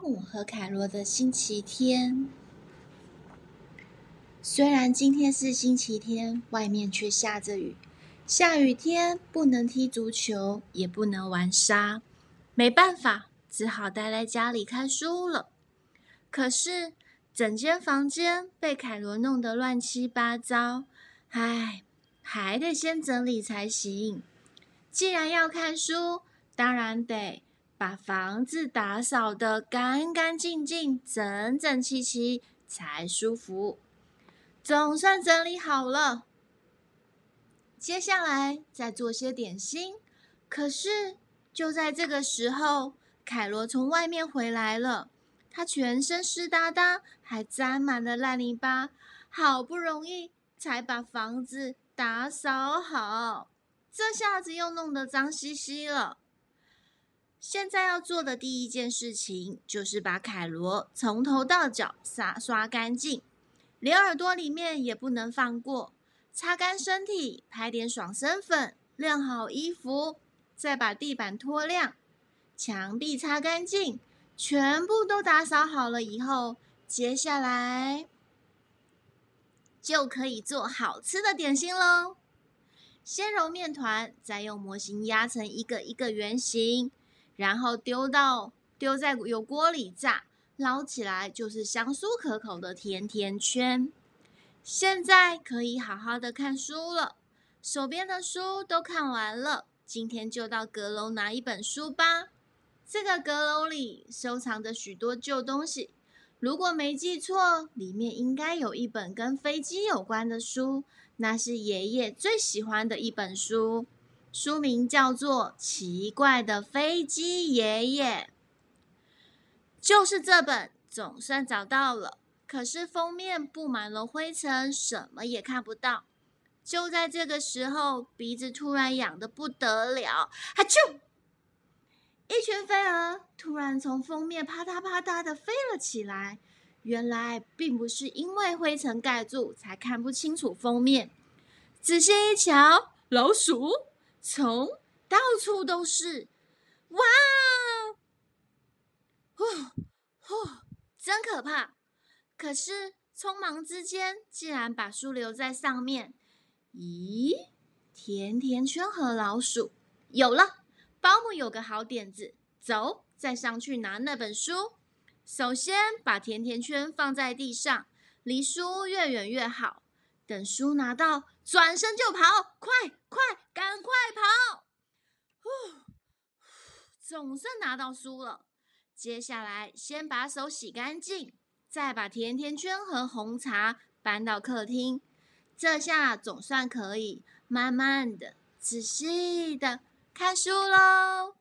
姆和凯罗的星期天。虽然今天是星期天，外面却下着雨。下雨天不能踢足球，也不能玩沙，没办法，只好待在家里看书了。可是整间房间被凯罗弄得乱七八糟，唉，还得先整理才行。既然要看书，当然得。把房子打扫得干干净净、整整齐齐才舒服。总算整理好了，接下来再做些点心。可是就在这个时候，凯罗从外面回来了，他全身湿哒哒，还沾满了烂泥巴。好不容易才把房子打扫好，这下子又弄得脏兮兮了。现在要做的第一件事情，就是把凯罗从头到脚刷刷干净，连耳朵里面也不能放过。擦干身体，拍点爽身粉，晾好衣服，再把地板拖亮，墙壁擦干净，全部都打扫好了以后，接下来就可以做好吃的点心喽。先揉面团，再用模型压成一个一个圆形。然后丢到丢在油锅里炸，捞起来就是香酥可口的甜甜圈。现在可以好好的看书了，手边的书都看完了，今天就到阁楼拿一本书吧。这个阁楼里收藏着许多旧东西，如果没记错，里面应该有一本跟飞机有关的书，那是爷爷最喜欢的一本书。书名叫做《奇怪的飞机爷爷》，就是这本，总算找到了。可是封面布满了灰尘，什么也看不到。就在这个时候，鼻子突然痒得不得了，哈啾！一群飞蛾突然从封面啪嗒啪嗒的飞了起来。原来并不是因为灰尘盖住才看不清楚封面，仔细一瞧，老鼠。虫到处都是，哇！呼呼，真可怕！可是匆忙之间，竟然把书留在上面。咦，甜甜圈和老鼠有了！保姆有个好点子，走，再上去拿那本书。首先把甜甜圈放在地上，离书越远越好。等书拿到，转身就跑，快快，赶快跑！呼，总算拿到书了。接下来，先把手洗干净，再把甜甜圈和红茶搬到客厅。这下总算可以慢慢的、仔细的看书喽。